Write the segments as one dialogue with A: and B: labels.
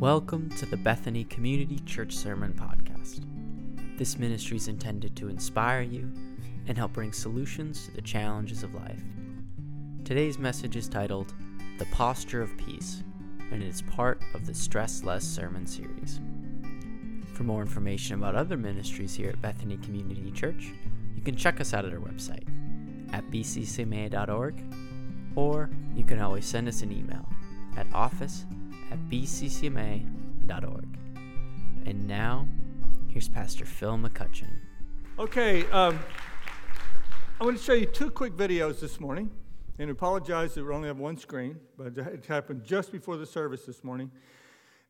A: Welcome to the Bethany Community Church Sermon Podcast. This ministry is intended to inspire you and help bring solutions to the challenges of life. Today's message is titled The Posture of Peace, and it is part of the Stress Less Sermon series. For more information about other ministries here at Bethany Community Church, you can check us out at our website at bccma.org, or you can always send us an email at office at bccma.org. And now, here's Pastor Phil McCutcheon.
B: Okay, um, I want to show you two quick videos this morning. And apologize that we only have one screen, but it happened just before the service this morning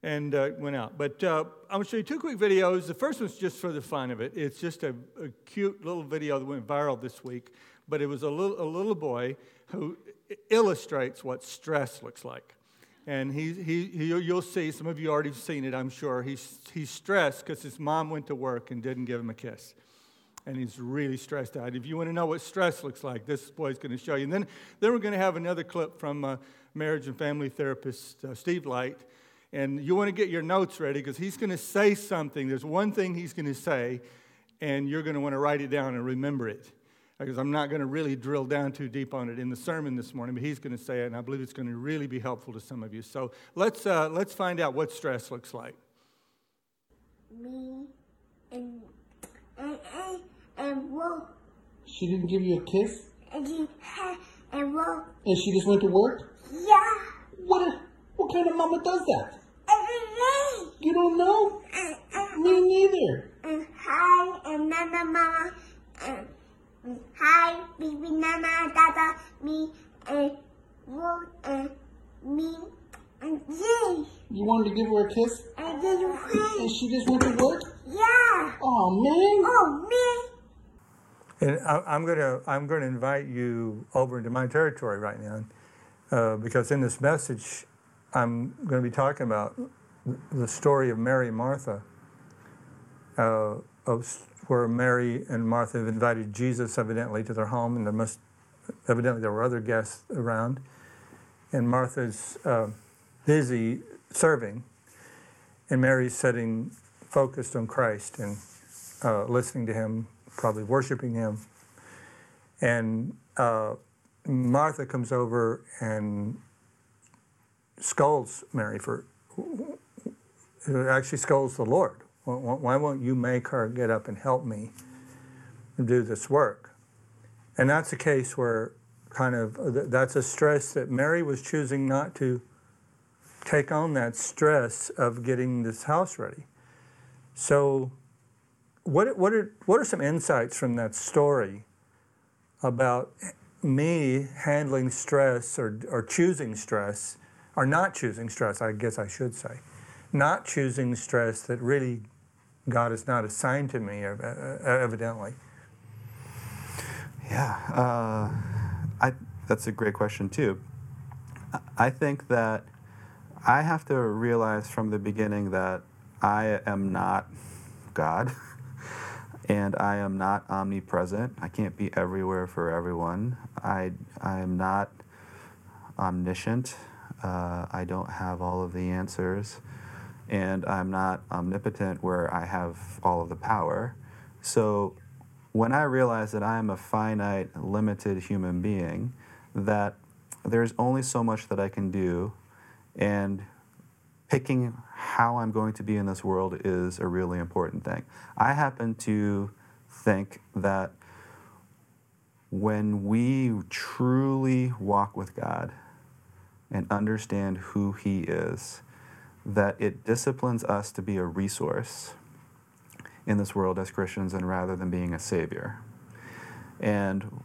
B: and uh, went out. But uh, I'm going to show you two quick videos. The first one's just for the fun of it. It's just a, a cute little video that went viral this week, but it was a little, a little boy who illustrates what stress looks like. And he, he, he, you'll see, some of you already seen it, I'm sure. He's, he's stressed because his mom went to work and didn't give him a kiss. And he's really stressed out. If you want to know what stress looks like, this boy's going to show you. And then, then we're going to have another clip from uh, marriage and family therapist uh, Steve Light. And you want to get your notes ready because he's going to say something. There's one thing he's going to say, and you're going to want to write it down and remember it because I'm not going to really drill down too deep on it in the sermon this morning, but he's going to say it, and I believe it's going to really be helpful to some of you. So let's, uh, let's find out what stress looks like.
C: Me and and and, and Wolf
D: She didn't give you a kiss?
C: and he and Wolf.
D: And she just went to work?
C: Yeah,
D: What a, what kind of mama does that?
C: every day.
D: You don't know?
C: And, and,
D: Me neither.
C: and hi and Nana Mama and and hi baby mama, Dada me and Wolf and me and Jay
D: You wanted to give her a kiss?
C: and then you
D: And she just went to work?
C: yeah.
D: Oh man.
C: Oh me.
B: And I, I'm going to I'm going to invite you over into my territory right now, uh, because in this message, I'm going to be talking about the story of Mary and Martha, uh, of where Mary and Martha have invited Jesus evidently to their home, and there must evidently there were other guests around, and Martha's uh, busy serving, and Mary's sitting focused on Christ and uh, listening to him, probably worshiping him. And uh, Martha comes over and scolds Mary for, actually scolds the Lord. Why won't you make her get up and help me do this work? And that's a case where kind of uh, that's a stress that Mary was choosing not to take on that stress of getting this house ready. So what, what, are, what are some insights from that story about me handling stress or, or choosing stress, or not choosing stress, I guess I should say, not choosing stress that really God has not assigned to me, ev- ev- evidently?
E: Yeah, uh, I, that's a great question too. I- I think that I have to realize from the beginning that I am not God and I am not omnipresent. I can't be everywhere for everyone. I, I am not omniscient. Uh, I don't have all of the answers. And I'm not omnipotent where I have all of the power. So when I realize that I am a finite, limited human being, that there's only so much that I can do, and picking how I'm going to be in this world is a really important thing. I happen to think that when we truly walk with God and understand who He is, that it disciplines us to be a resource in this world as Christians and rather than being a savior. And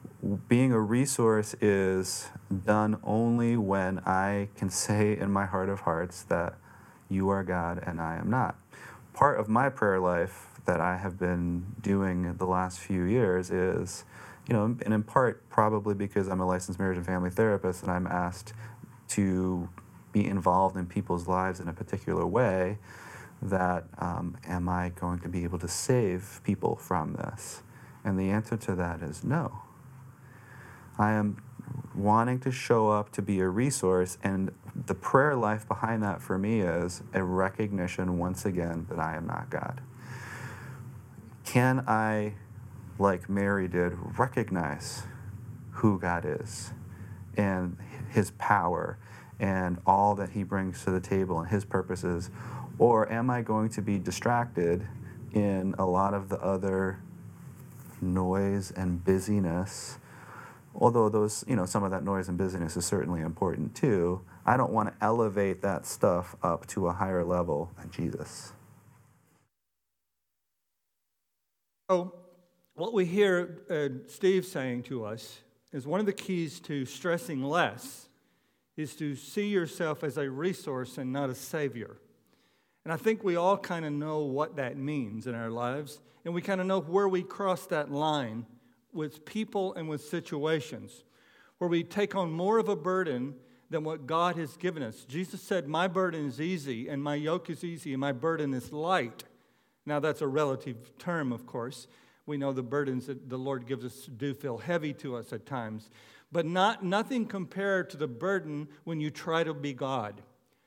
E: being a resource is done only when I can say in my heart of hearts that you are God and I am not. Part of my prayer life that I have been doing the last few years is, you know, and in part probably because I'm a licensed marriage and family therapist and I'm asked to be involved in people's lives in a particular way, that um, am I going to be able to save people from this? And the answer to that is no. I am wanting to show up to be a resource. And the prayer life behind that for me is a recognition once again that I am not God. Can I, like Mary did, recognize who God is and his power and all that he brings to the table and his purposes? Or am I going to be distracted in a lot of the other noise and busyness? Although those, you know, some of that noise and busyness is certainly important too. I don't want to elevate that stuff up to a higher level than Jesus.
B: So, what we hear uh, Steve saying to us is one of the keys to stressing less is to see yourself as a resource and not a savior. And I think we all kind of know what that means in our lives, and we kind of know where we cross that line with people and with situations, where we take on more of a burden than what God has given us. Jesus said, My burden is easy, and my yoke is easy, and my burden is light. Now, that's a relative term, of course. We know the burdens that the Lord gives us do feel heavy to us at times, but not, nothing compared to the burden when you try to be God.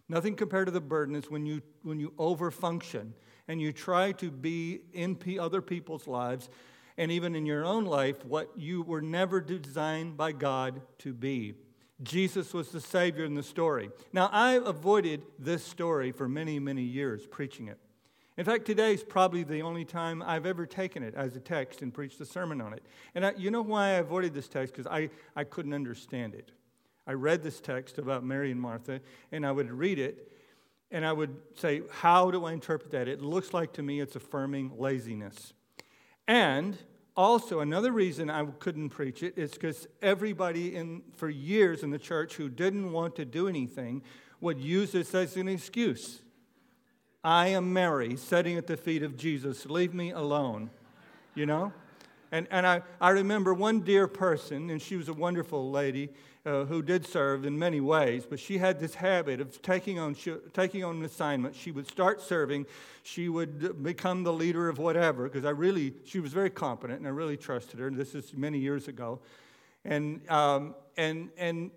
B: Nothing compared to the burden is when you, when you overfunction and you try to be in other people's lives and even in your own life what you were never designed by God to be. Jesus was the Savior in the story. Now, I avoided this story for many, many years preaching it. In fact, today is probably the only time I've ever taken it as a text and preached a sermon on it. And I, you know why I avoided this text? Because I, I couldn't understand it. I read this text about Mary and Martha, and I would read it, and I would say, How do I interpret that? It looks like to me it's affirming laziness. And also, another reason I couldn't preach it is because everybody in, for years in the church who didn't want to do anything would use this as an excuse. I am Mary, sitting at the feet of Jesus. Leave me alone. You know? And, and I, I remember one dear person, and she was a wonderful lady uh, who did serve in many ways, but she had this habit of taking on, she, taking on an assignment. She would start serving, she would become the leader of whatever, because I really, she was very competent, and I really trusted her. This is many years ago. And, um, and, and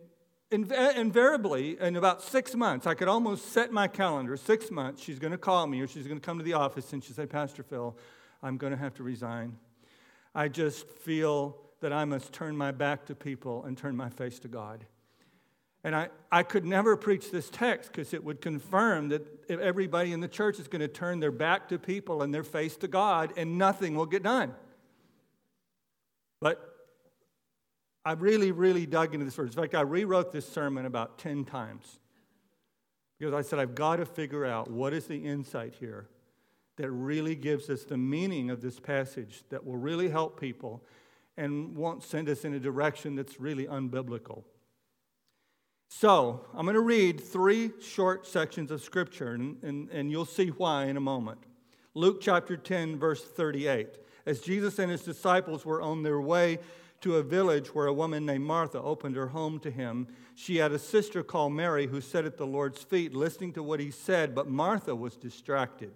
B: Eh, invariably, in about six months, I could almost set my calendar, six months, she's going to call me or she's going to come to the office and she'll say, Pastor Phil, I'm going to have to resign. I just feel that I must turn my back to people and turn my face to God. And I, I could never preach this text because it would confirm that everybody in the church is going to turn their back to people and their face to God and nothing will get done. But I really, really dug into this verse. In fact, I rewrote this sermon about 10 times because I said, I've got to figure out what is the insight here that really gives us the meaning of this passage that will really help people and won't send us in a direction that's really unbiblical. So, I'm going to read three short sections of Scripture, and, and, and you'll see why in a moment. Luke chapter 10, verse 38. As Jesus and his disciples were on their way to a village where a woman named Martha opened her home to him, she had a sister called Mary who sat at the Lord's feet listening to what he said, but Martha was distracted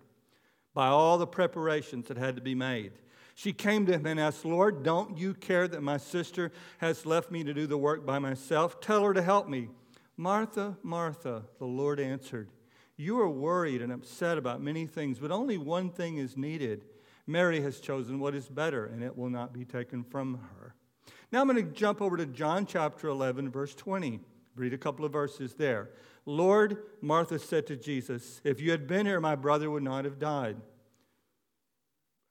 B: by all the preparations that had to be made. She came to him and asked, Lord, don't you care that my sister has left me to do the work by myself? Tell her to help me. Martha, Martha, the Lord answered, You are worried and upset about many things, but only one thing is needed. Mary has chosen what is better, and it will not be taken from her. Now I'm going to jump over to John chapter 11, verse 20. Read a couple of verses there. Lord, Martha said to Jesus, If you had been here, my brother would not have died.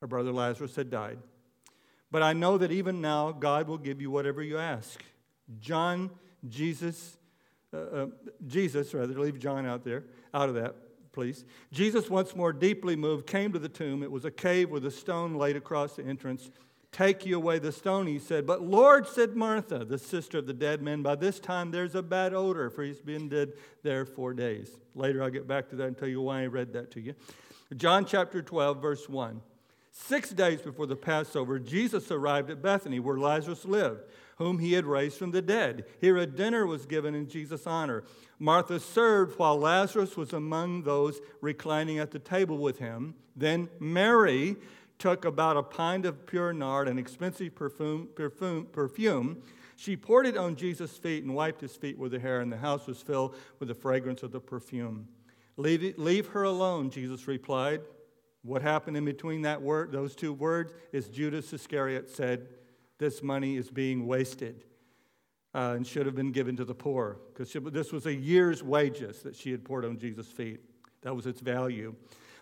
B: Her brother Lazarus had died. But I know that even now, God will give you whatever you ask. John, Jesus, uh, uh, Jesus, rather, leave John out there, out of that, please. Jesus, once more deeply moved, came to the tomb. It was a cave with a stone laid across the entrance. Take you away the stone, he said. But Lord, said Martha, the sister of the dead man, by this time there's a bad odor, for he's been dead there four days. Later I'll get back to that and tell you why I read that to you. John chapter 12, verse 1. Six days before the Passover, Jesus arrived at Bethany, where Lazarus lived, whom he had raised from the dead. Here a dinner was given in Jesus' honor. Martha served while Lazarus was among those reclining at the table with him. Then Mary took about a pint of pure nard, an expensive perfume, perfume, perfume. She poured it on Jesus' feet and wiped his feet with her hair, and the house was filled with the fragrance of the perfume. Leave, it, leave her alone, Jesus replied. What happened in between that word, those two words is Judas Iscariot said, This money is being wasted uh, and should have been given to the poor. Because this was a year's wages that she had poured on Jesus' feet. That was its value.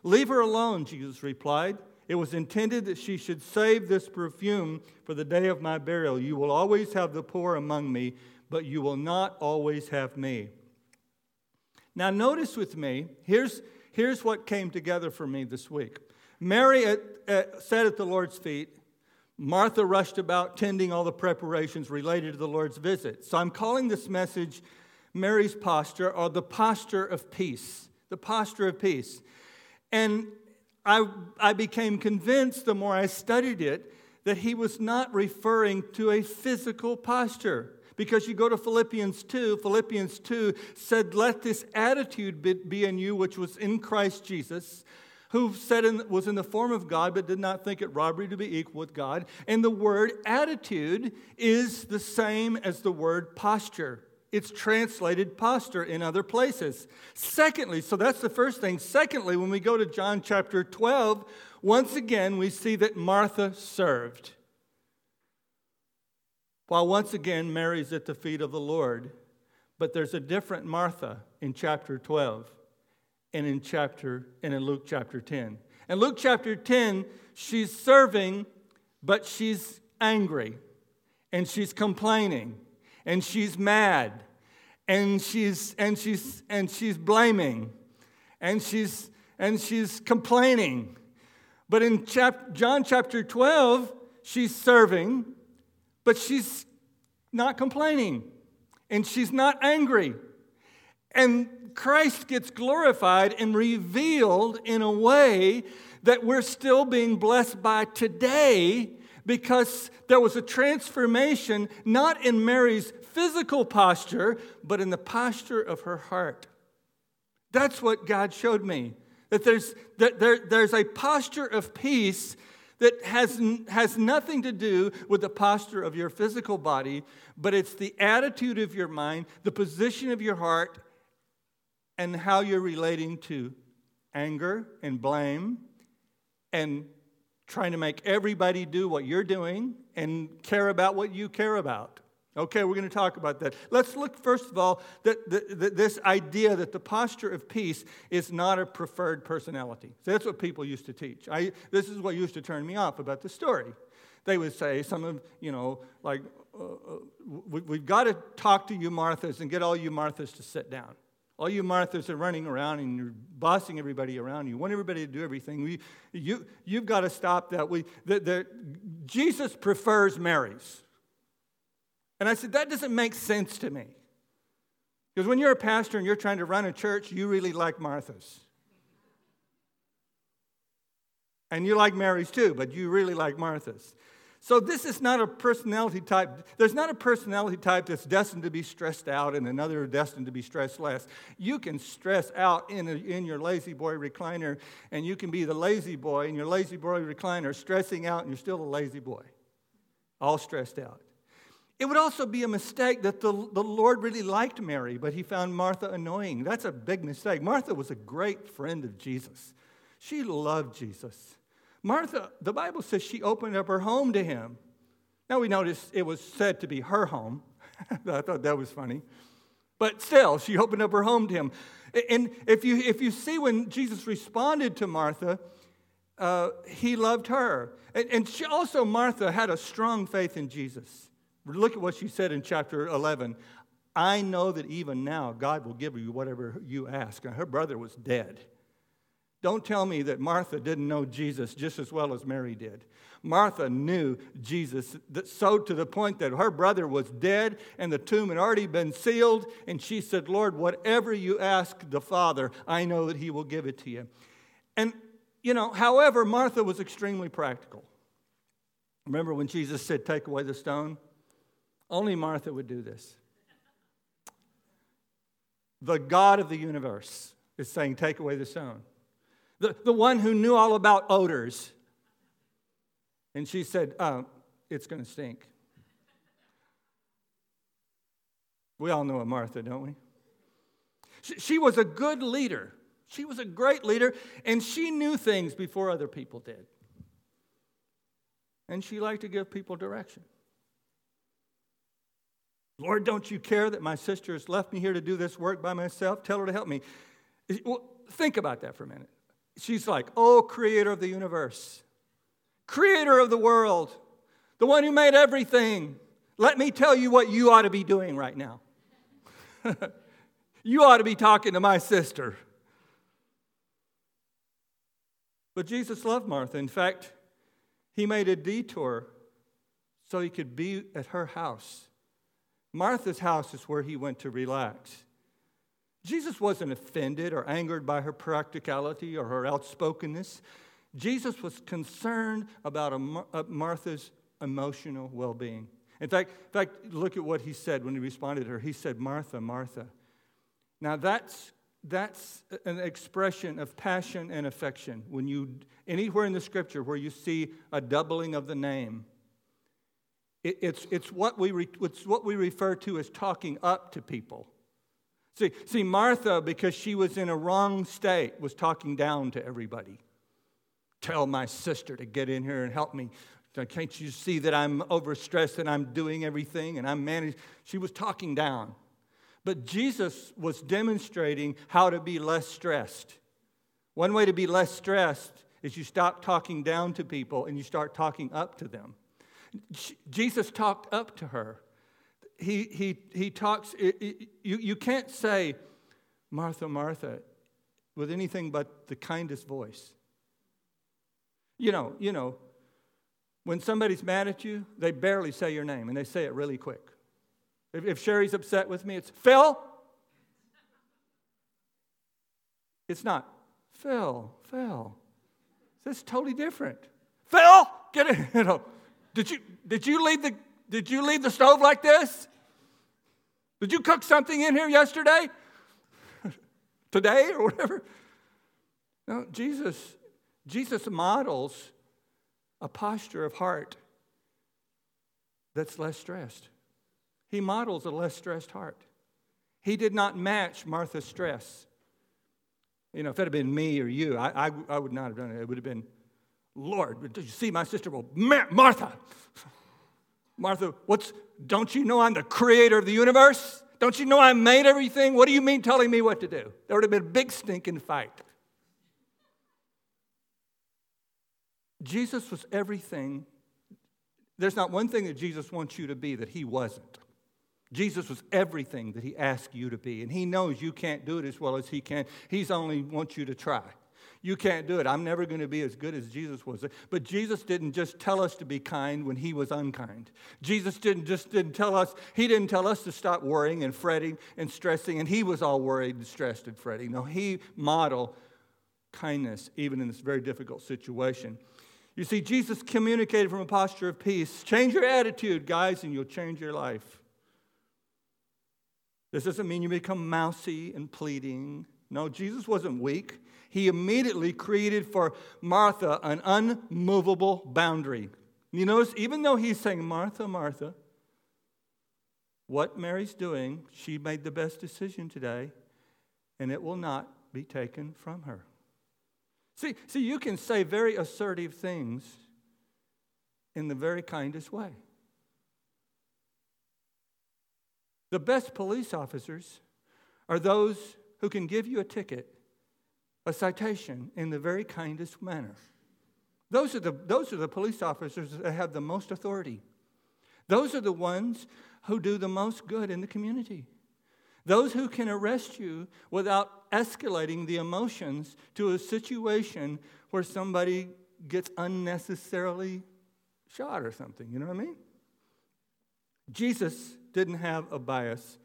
B: Leave her alone, Jesus replied. It was intended that she should save this perfume for the day of my burial. You will always have the poor among me, but you will not always have me. Now, notice with me, here's, here's what came together for me this week. Mary at, at, sat at the Lord's feet. Martha rushed about tending all the preparations related to the Lord's visit. So I'm calling this message Mary's posture or the posture of peace. The posture of peace. And I, I became convinced the more I studied it that he was not referring to a physical posture. Because you go to Philippians 2, Philippians 2 said, Let this attitude be in you, which was in Christ Jesus, who said in, was in the form of God, but did not think it robbery to be equal with God. And the word attitude is the same as the word posture. It's translated posture in other places. Secondly, so that's the first thing. Secondly, when we go to John chapter 12, once again we see that Martha served. While once again Mary's at the feet of the Lord. But there's a different Martha in chapter 12 and in chapter and in Luke chapter 10. In Luke chapter 10, she's serving, but she's angry and she's complaining and she's mad and she's and she's and she's blaming and she's and she's complaining. But in chap- john chapter 12 she's serving but she's not complaining and she's not angry. And christ gets glorified and revealed in a way that we're still being blessed by today because there was a transformation not in Mary's physical posture, but in the posture of her heart. That's what God showed me. That there's, that there, there's a posture of peace that has, has nothing to do with the posture of your physical body, but it's the attitude of your mind, the position of your heart, and how you're relating to anger and blame and trying to make everybody do what you're doing and care about what you care about. Okay, we're going to talk about that. Let's look first of all that, this idea that the posture of peace is not a preferred personality. So that's what people used to teach. I, this is what used to turn me off about the story. They would say, some of, you know, like, uh, uh we, we've got to talk to you Marthas and get all you Marthas to sit down. All you Marthas are running around and you're bossing everybody around. You want everybody to do everything. We, you, you've got to stop that. We, the, the, Jesus prefers Marys. And I said, that doesn't make sense to me. Because when you're a pastor and you're trying to run a church, you really like Marthas. And you like Marys too, but you really like Marthas. So this is not a personality type. There's not a personality type that's destined to be stressed out and another destined to be stressed less. You can stress out in, a, in your lazy boy recliner, and you can be the lazy boy in your lazy boy recliner, stressing out, and you're still a lazy boy, all stressed out. It would also be a mistake that the, the Lord really liked Mary, but he found Martha annoying. That's a big mistake. Martha was a great friend of Jesus. She loved Jesus. Martha, the Bible says she opened up her home to him. Now we notice it was said to be her home. I thought that was funny. But still, she opened up her home to him. And if you, if you see when Jesus responded to Martha, uh, he loved her. And, and she also, Martha, had a strong faith in Jesus. Look at what she said in chapter 11. I know that even now God will give you whatever you ask. Now, her brother was dead. Don't tell me that Martha didn't know Jesus just as well as Mary did. Martha knew Jesus so to the point that her brother was dead and the tomb had already been sealed. And she said, Lord, whatever you ask the Father, I know that He will give it to you. And, you know, however, Martha was extremely practical. Remember when Jesus said, Take away the stone? Only Martha would do this. The God of the universe is saying, Take away the stone the, the one who knew all about odors. And she said, oh, It's going to stink. We all know a Martha, don't we? She, she was a good leader. She was a great leader, and she knew things before other people did. And she liked to give people direction. Lord, don't you care that my sister has left me here to do this work by myself? Tell her to help me. Well, think about that for a minute. She's like, Oh, creator of the universe, creator of the world, the one who made everything. Let me tell you what you ought to be doing right now. you ought to be talking to my sister. But Jesus loved Martha. In fact, he made a detour so he could be at her house. Martha's house is where he went to relax. Jesus wasn't offended or angered by her practicality or her outspokenness. Jesus was concerned about uh, Martha's emotional well being. In fact, in fact, look at what he said when he responded to her. He said, Martha, Martha. Now that's, that's an expression of passion and affection. When you, anywhere in the scripture where you see a doubling of the name, it, it's, it's, what we re, it's what we refer to as talking up to people. See, see, Martha, because she was in a wrong state, was talking down to everybody. Tell my sister to get in here and help me. Can't you see that I'm overstressed and I'm doing everything and I'm managing? She was talking down. But Jesus was demonstrating how to be less stressed. One way to be less stressed is you stop talking down to people and you start talking up to them. Jesus talked up to her. He, he, he talks, it, it, you, you can't say, Martha, Martha, with anything but the kindest voice. You know, you know, when somebody's mad at you, they barely say your name and they say it really quick. If, if Sherry's upset with me, it's Phil. It's not Phil, Phil. It's totally different. Phil, get it. You know, did you, did you leave the did you leave the stove like this? Did you cook something in here yesterday? Today or whatever? No, Jesus, Jesus models a posture of heart that's less stressed. He models a less stressed heart. He did not match Martha's stress. You know, if it had been me or you, I, I, I would not have done it. It would have been Lord, did you see my sister? Well, Martha. Martha, what's, don't you know I'm the creator of the universe? Don't you know I made everything? What do you mean telling me what to do? There would have been a big stinking fight. Jesus was everything. There's not one thing that Jesus wants you to be that he wasn't. Jesus was everything that he asked you to be, and he knows you can't do it as well as he can. He's only wants you to try. You can't do it. I'm never going to be as good as Jesus was. But Jesus didn't just tell us to be kind when he was unkind. Jesus didn't just didn't tell us, he didn't tell us to stop worrying and fretting and stressing, and he was all worried and stressed and fretting. No, he modeled kindness even in this very difficult situation. You see, Jesus communicated from a posture of peace. Change your attitude, guys, and you'll change your life. This doesn't mean you become mousy and pleading. No, Jesus wasn't weak he immediately created for Martha an unmovable boundary. You notice, even though he's saying, Martha, Martha, what Mary's doing, she made the best decision today, and it will not be taken from her. See, see, you can say very assertive things in the very kindest way. The best police officers are those who can give you a ticket a citation in the very kindest manner. Those are the, those are the police officers that have the most authority. Those are the ones who do the most good in the community. Those who can arrest you without escalating the emotions to a situation where somebody gets unnecessarily shot or something. You know what I mean? Jesus didn't have a bias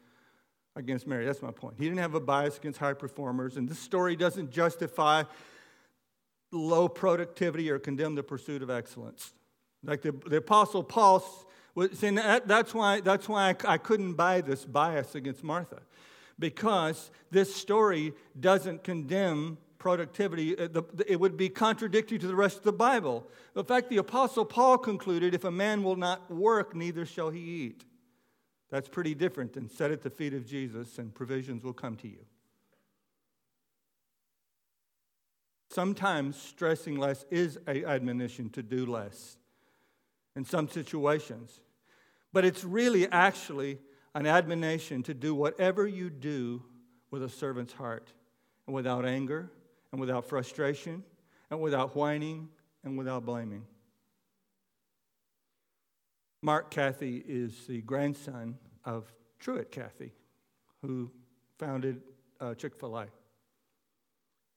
B: against Mary. That's my point. He didn't have a bias against high performers, and this story doesn't justify low productivity or condemn the pursuit of excellence. Like the, the Apostle Paul was saying, that, that's why, that's why I, I couldn't buy this bias against Martha, because this story doesn't condemn productivity. Uh, it would be contradictory to the rest of the Bible. In fact, the Apostle Paul concluded if a man will not work, neither shall he eat. That's pretty different than set at the feet of Jesus and provisions will come to you. Sometimes stressing less is an admonition to do less in some situations. But it's really actually an admonition to do whatever you do with a servant's heart and without anger and without frustration and without whining and without blaming. Mark Cathy is the grandson of Truett Cathy, who founded uh, Chick fil A.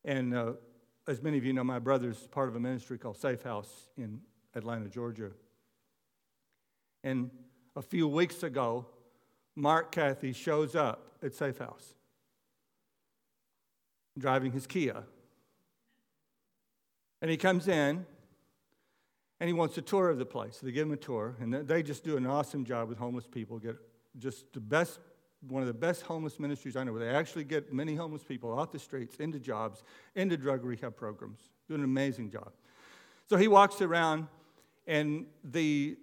B: And uh, as many of you know, my brother's part of a ministry called Safe House in Atlanta, Georgia. And a few weeks ago, Mark Cathy shows up at Safe House driving his Kia. And he comes in and he wants a tour of the place. So they give him a tour, and they just do an awesome job with homeless people. Get just the best, one of the best homeless ministries I know, where they actually get many homeless people off the streets into jobs, into drug rehab programs. Do an amazing job. So he walks around, and the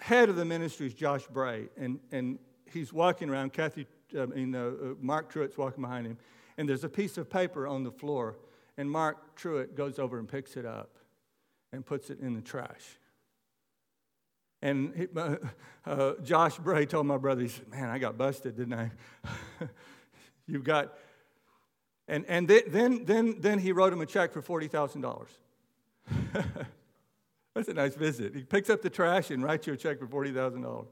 B: head of the ministry is Josh Bray, and, and he's walking around. Cathy, I mean, uh, uh, Mark Truett's walking behind him, and there's a piece of paper on the floor, and Mark Truett goes over and picks it up and puts it in the trash. And he, uh, uh, Josh Bray told my brother, he said, Man, I got busted, didn't I? You've got. And, and then, then, then he wrote him a check for $40,000. That's a nice visit. He picks up the trash and writes you a check for $40,000.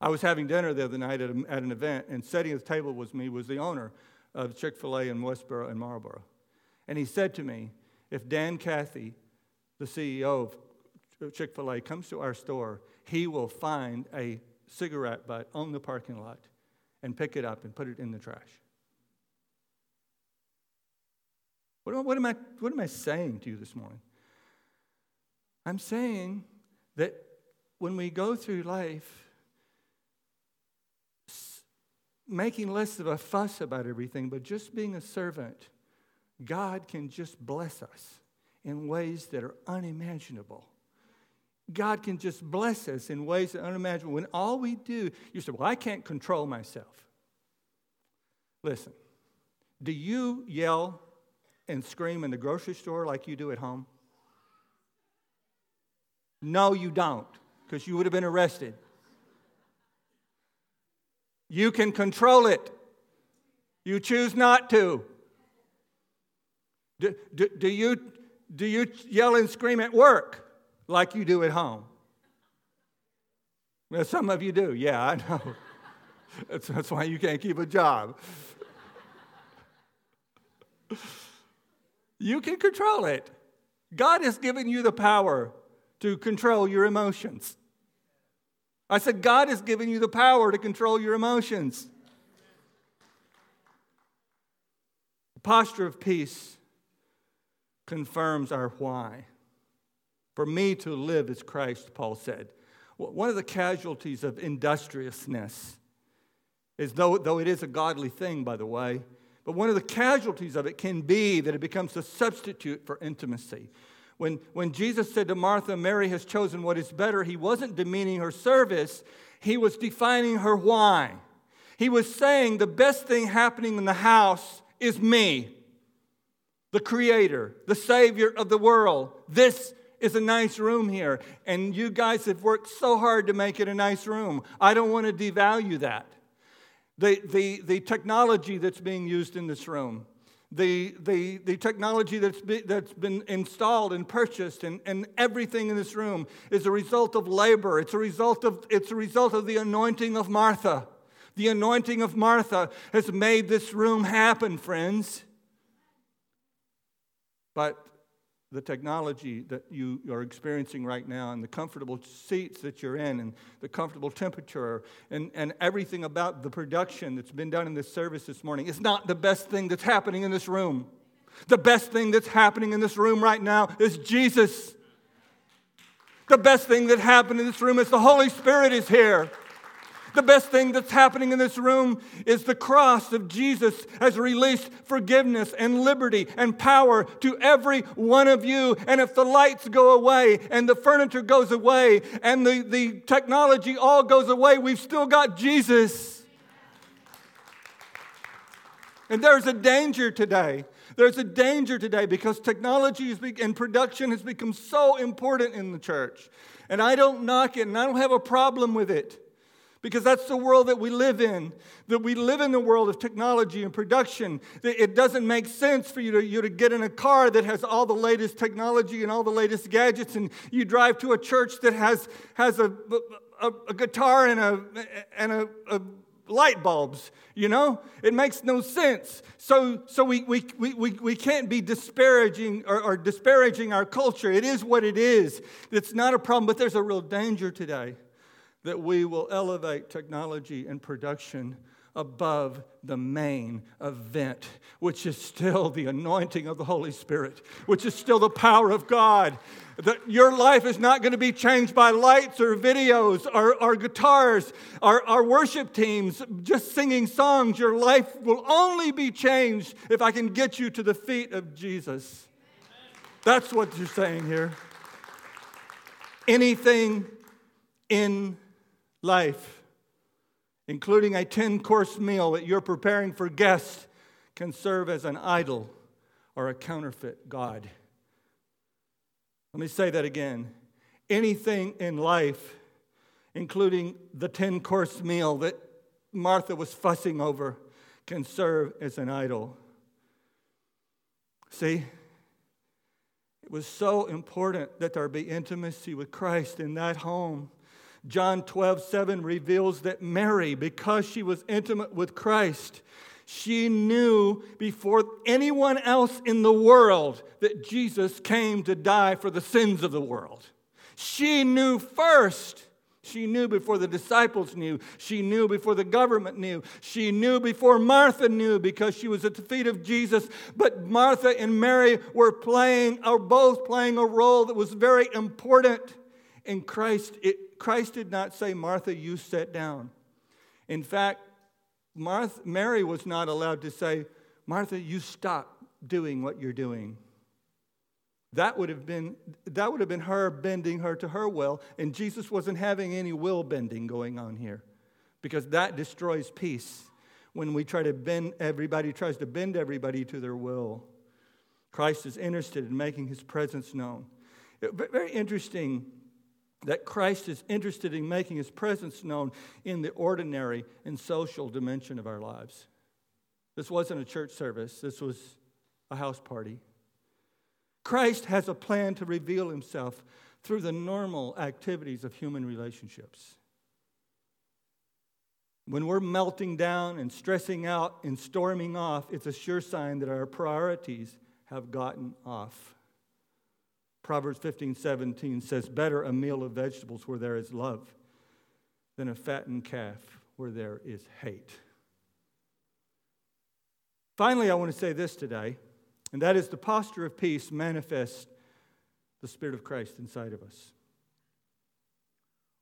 B: I was having dinner the other night at, a, at an event, and sitting at the table with me was the owner of Chick fil A in Westboro and Marlboro. And he said to me, If Dan Cathy the CEO of Chick fil A comes to our store, he will find a cigarette butt on the parking lot and pick it up and put it in the trash. What, what, am I, what am I saying to you this morning? I'm saying that when we go through life, making less of a fuss about everything, but just being a servant, God can just bless us in ways that are unimaginable. God can just bless us in ways that are unimaginable. When all we do, you say, Well, I can't control myself. Listen, do you yell and scream in the grocery store like you do at home? No, you don't, because you would have been arrested. You can control it. You choose not to. Do, do, do, you, do you yell and scream at work like you do at home? Well, some of you do. Yeah, I know. That's, that's why you can't keep a job. you can control it. God has given you the power to control your emotions. I said, God has given you the power to control your emotions. The posture of peace confirms our why. For me to live is Christ, Paul said. One of the casualties of industriousness is, though, though it is a godly thing, by the way, but one of the casualties of it can be that it becomes a substitute for intimacy. When, when Jesus said to Martha, Mary has chosen what is better, he wasn't demeaning her service, he was defining her why. He was saying the best thing happening in the house is me the creator, the savior of the world. This is a nice room here, and you guys have worked so hard to make it a nice room. I don't want to devalue that. The, the, the technology that's being used in this room, the, the, the technology that's, be, that's been installed and purchased and, and everything in this room is a result of labor. It's a result of, it's a result of the anointing of Martha. The anointing of Martha has made this room happen, friends. But the technology that you are experiencing right now and the comfortable seats that you're in and the comfortable temperature and, and everything about the production that's been done in this service this morning is not the best thing that's happening in this room. The best thing that's happening in this room right now is Jesus. The best thing that happened in this room is the Holy Spirit is here. The best thing that's happening in this room is the cross of Jesus has released forgiveness and liberty and power to every one of you. And if the lights go away and the furniture goes away and the, the technology all goes away, we've still got Jesus. And there's a danger today. There's a danger today because technology and production has become so important in the church. And I don't knock it and I don't have a problem with it because that's the world that we live in. That we live in the world of technology and production. That It doesn't make sense for you to, you to get in a car that has all the latest technology and all the latest gadgets, and you drive to a church that has, has a, a, a guitar and a, and a, a light bulbs you know it makes no sense so so we we, we, we, we can't be disparaging or, or disparaging our culture it is what it is it's not a problem but there's a real danger today that we will elevate technology and production above the main event, which is still the anointing of the Holy Spirit, which is still the power of God. That your life is not going to be changed by lights or videos or, or guitars or, or worship teams just singing songs. Your life will only be changed if I can get you to the feet of Jesus. That's what you're saying here. Anything in life, including a 10 course meal that you're preparing for guests, can serve as an idol or a counterfeit God. Let me say that again. Anything in life, including the 10 course meal that Martha was fussing over, can serve as an idol. See, it was so important that there be intimacy with Christ in that home John 12, 7 reveals that Mary, because she was intimate with Christ, she knew before anyone else in the world that Jesus came to die for the sins of the world. She knew first. She knew before the disciples knew. She knew before the government knew. She knew before Martha knew because she was at the feet of Jesus. But Martha and Mary were playing, are both playing a role that was very important in Christ. It, Christ did not say, Martha, you sit down. In fact, Martha, Mary was not allowed to say, Martha, you stop doing what you're doing. That would have been that would have been her bending her to her will, and Jesus wasn't having any will bending going on here, because that destroys peace. When we try to bend everybody tries to bend everybody to their will, Christ is interested in making His presence known. Very interesting that Christ is interested in making his presence known in the ordinary and social dimension of our lives. This wasn't a church service, this was a house party. Christ has a plan to reveal himself through the normal activities of human relationships. When we're melting down and stressing out and storming off, it's a sure sign that our priorities have gotten off. Proverbs 15, 17 says, Better a meal of vegetables where there is love than a fattened calf where there is hate. Finally, I want to say this today, and that is the posture of peace manifests the Spirit of Christ inside of us.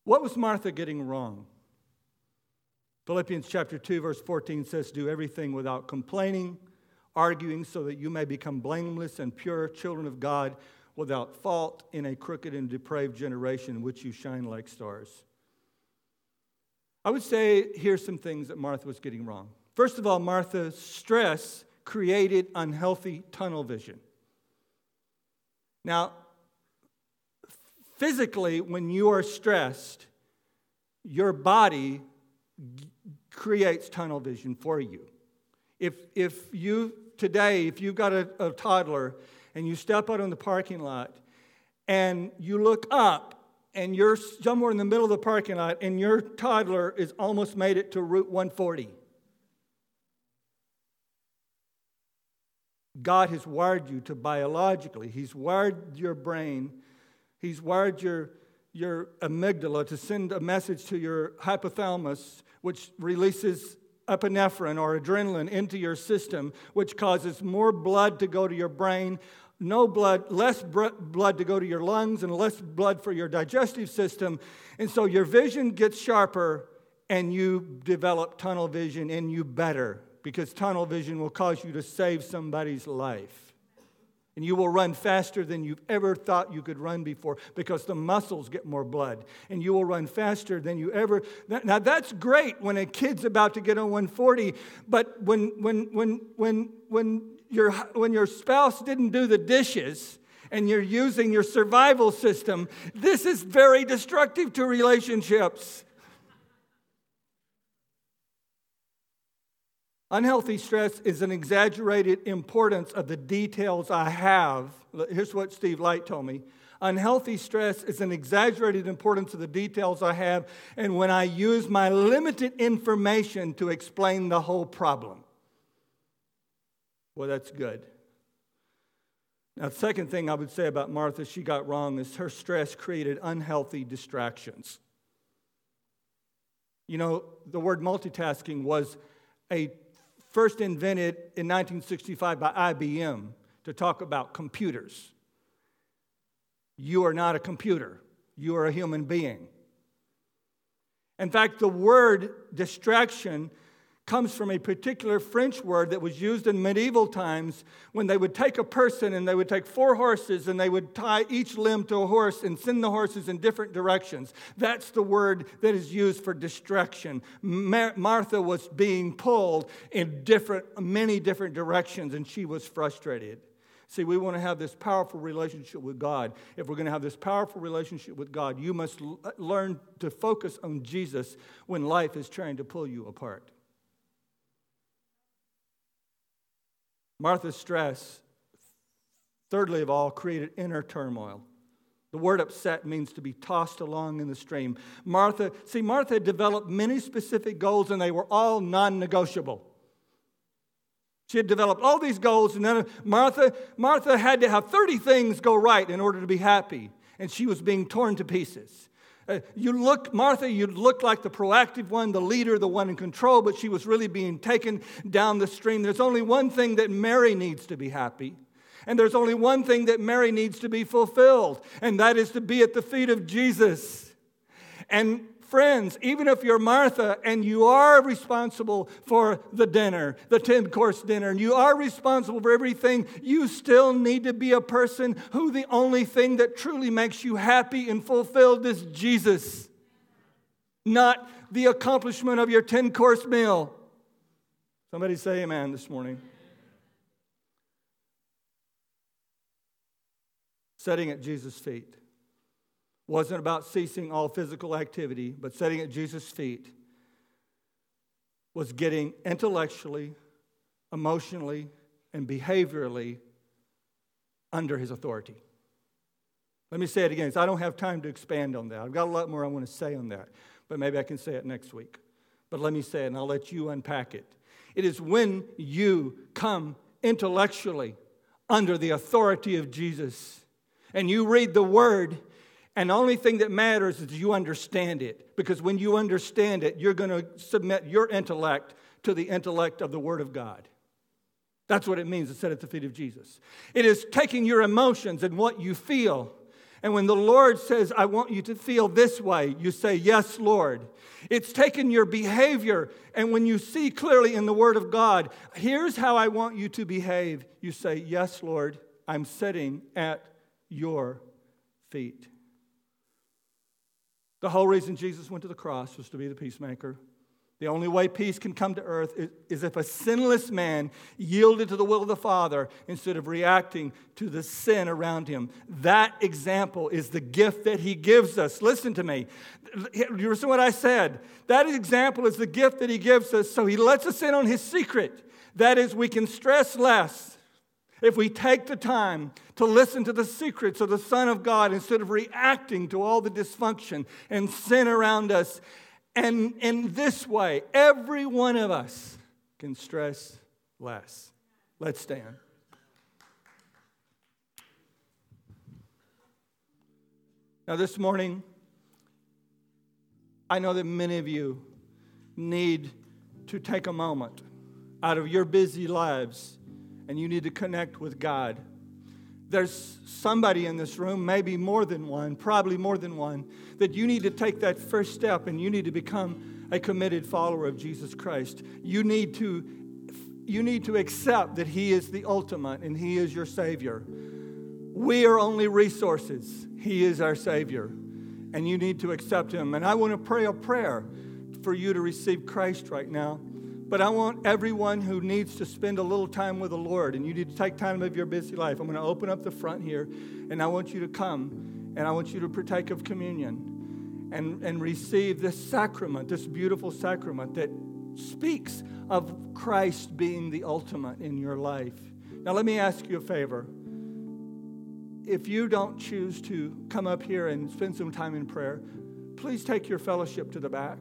B: What was Martha getting wrong? Philippians chapter 2, verse 14 says, Do everything without complaining, arguing, so that you may become blameless and pure children of God without fault in a crooked and depraved generation in which you shine like stars. I would say here's some things that Martha was getting wrong. First of all, Martha's stress created unhealthy tunnel vision. Now, physically, when you are stressed, your body creates tunnel vision for you. If, if you, today, if you've got a, a toddler and you step out in the parking lot and you look up and you're somewhere in the middle of the parking lot and your toddler is almost made it to Route 140. God has wired you to biologically, He's wired your brain, He's wired your, your amygdala to send a message to your hypothalamus, which releases epinephrine or adrenaline into your system, which causes more blood to go to your brain, no blood, less blood to go to your lungs, and less blood for your digestive system. And so your vision gets sharper and you develop tunnel vision and you better because tunnel vision will cause you to save somebody's life. And you will run faster than you've ever thought you could run before because the muscles get more blood. And you will run faster than you ever. Now, that's great when a kid's about to get on 140, but when, when, when, when, when, your, when your spouse didn't do the dishes, and you're using your survival system, this is very destructive to relationships. Unhealthy stress is an exaggerated importance of the details I have. Here's what Steve Light told me. Unhealthy stress is an exaggerated importance of the details I have, and when I use my limited information to explain the whole problem. Well, that's good. Now, the second thing I would say about Martha she got wrong is her stress created unhealthy distractions. You know, the word multitasking was a first invented in 1965 by IBM to talk about computers. You are not a computer, you are a human being. In fact, the word distraction comes from a particular French word that was used in medieval times when they would take a person and they would take four horses and they would tie each limb to a horse and send the horses in different directions. That's the word that is used for distraction. Mar- Martha was being pulled in different, many different directions and she was frustrated. See, we want to have this powerful relationship with God. If we're going to have this powerful relationship with God, you must l- learn to focus on Jesus when life is trying to pull you apart. Martha's stress, thirdly of all, created inner turmoil. The word upset means to be tossed along in the stream. Martha, see, Martha had developed many specific goals and they were all non negotiable. She had developed all these goals, and then Martha, Martha had to have 30 things go right in order to be happy, and she was being torn to pieces. Uh, you look, Martha, you look like the proactive one, the leader, the one in control, but she was really being taken down the stream. There's only one thing that Mary needs to be happy. And there's only one thing that Mary needs to be fulfilled, and that is to be at the feet of Jesus. And friends, even if you're Martha and you are responsible for the dinner, the 10 course dinner, and you are responsible for everything, you still need to be a person who the only thing that truly makes you happy and fulfilled is Jesus, not the accomplishment of your 10 course meal. Somebody say amen this morning. Setting at Jesus' feet wasn't about ceasing all physical activity, but sitting at Jesus' feet was getting intellectually, emotionally, and behaviorally under his authority. Let me say it again, I don't have time to expand on that. I've got a lot more I want to say on that, but maybe I can say it next week. But let me say it, and I'll let you unpack it. It is when you come intellectually under the authority of Jesus and you read the word and the only thing that matters is you understand it. Because when you understand it, you're going to submit your intellect to the intellect of the Word of God. That's what it means to sit at the feet of Jesus. It is taking your emotions and what you feel. And when the Lord says, I want you to feel this way, you say, Yes, Lord. It's taking your behavior. And when you see clearly in the Word of God, here's how I want you to behave, you say, Yes, Lord, I'm sitting at your feet. The whole reason Jesus went to the cross was to be the peacemaker. The only way peace can come to earth is, if a sinless man yielded to the will of the Father instead of reacting to the sin around him. That example is the gift that he gives us. Listen to me. You listen what I said. That example is the gift that he gives us, so he lets us in on his secret. That is, we can stress less if we take the time to listen to the secrets of the Son of God instead of reacting to all the dysfunction and sin around us. And in this way, every one of us can stress less. Let's stand. Now, this morning, I know that many of you need to take a moment out of your busy lives and you need to connect with God. There's somebody in this room, maybe more than one, probably more than one, that you need to take that first step and you need to become a committed follower of Jesus Christ, you need to you need to accept that he is the ultimate and he is your savior. We are only resources. He is our savior. And you need to accept him. And I want to pray a prayer for you to receive Christ right now. But I want everyone who needs to spend a little time with the Lord, and you need to take time of your busy life. I'm going to open up the front here, and I want you to come, and I want you to partake of communion and, and receive this sacrament, this beautiful sacrament that speaks of Christ being the ultimate in your life. Now, let me ask you a favor. If you don't choose to come up here and spend some time in prayer, please take your fellowship to the back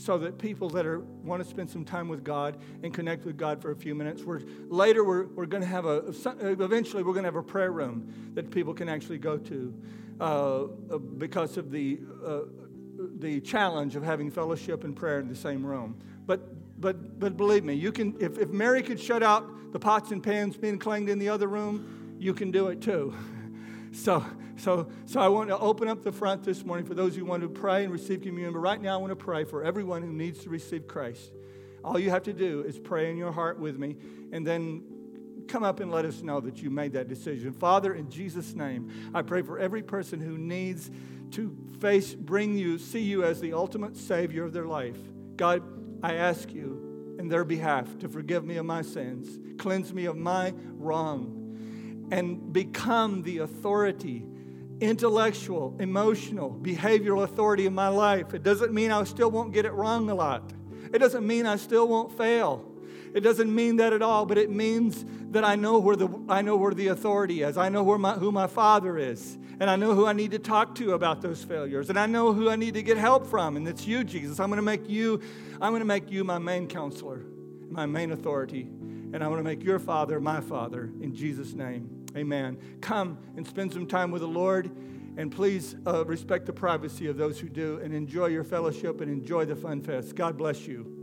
B: so that people that are want to spend some time with God and connect with God for a few minutes. We're, later, we're, we're going to have a, eventually, we're going to have a prayer room that people can actually go to uh, because of the, uh, the challenge of having fellowship and prayer in the same room. But, but, but believe me, you can, if, if Mary could shut out the pots and pans being clanged in the other room, you can do it too. So, so, so I want to open up the front this morning for those who want to pray and receive communion. But right now, I want to pray for everyone who needs to receive Christ. All you have to do is pray in your heart with me, and then come up and let us know that you made that decision. Father, in Jesus' name, I pray for every person who needs to face, bring you, see you as the ultimate Savior of their life. God, I ask you in their behalf to forgive me of my sins, cleanse me of my wrong and become the authority intellectual, emotional, behavioral authority in my life. It doesn't mean I still won't get it wrong a lot. It doesn't mean I still won't fail. It doesn't mean that at all, but it means that I know where the, I know where the authority is. I know where my, who my father is. And I know who I need to talk to about those failures. And I know who I need to get help from. And it's you, Jesus. I'm going to make you, I'm going to make you my main counselor, my main authority. And I want to make your father my father in Jesus' name. Amen. Come and spend some time with the Lord. And please uh, respect the privacy of those who do and enjoy your fellowship and enjoy the fun fest. God bless you.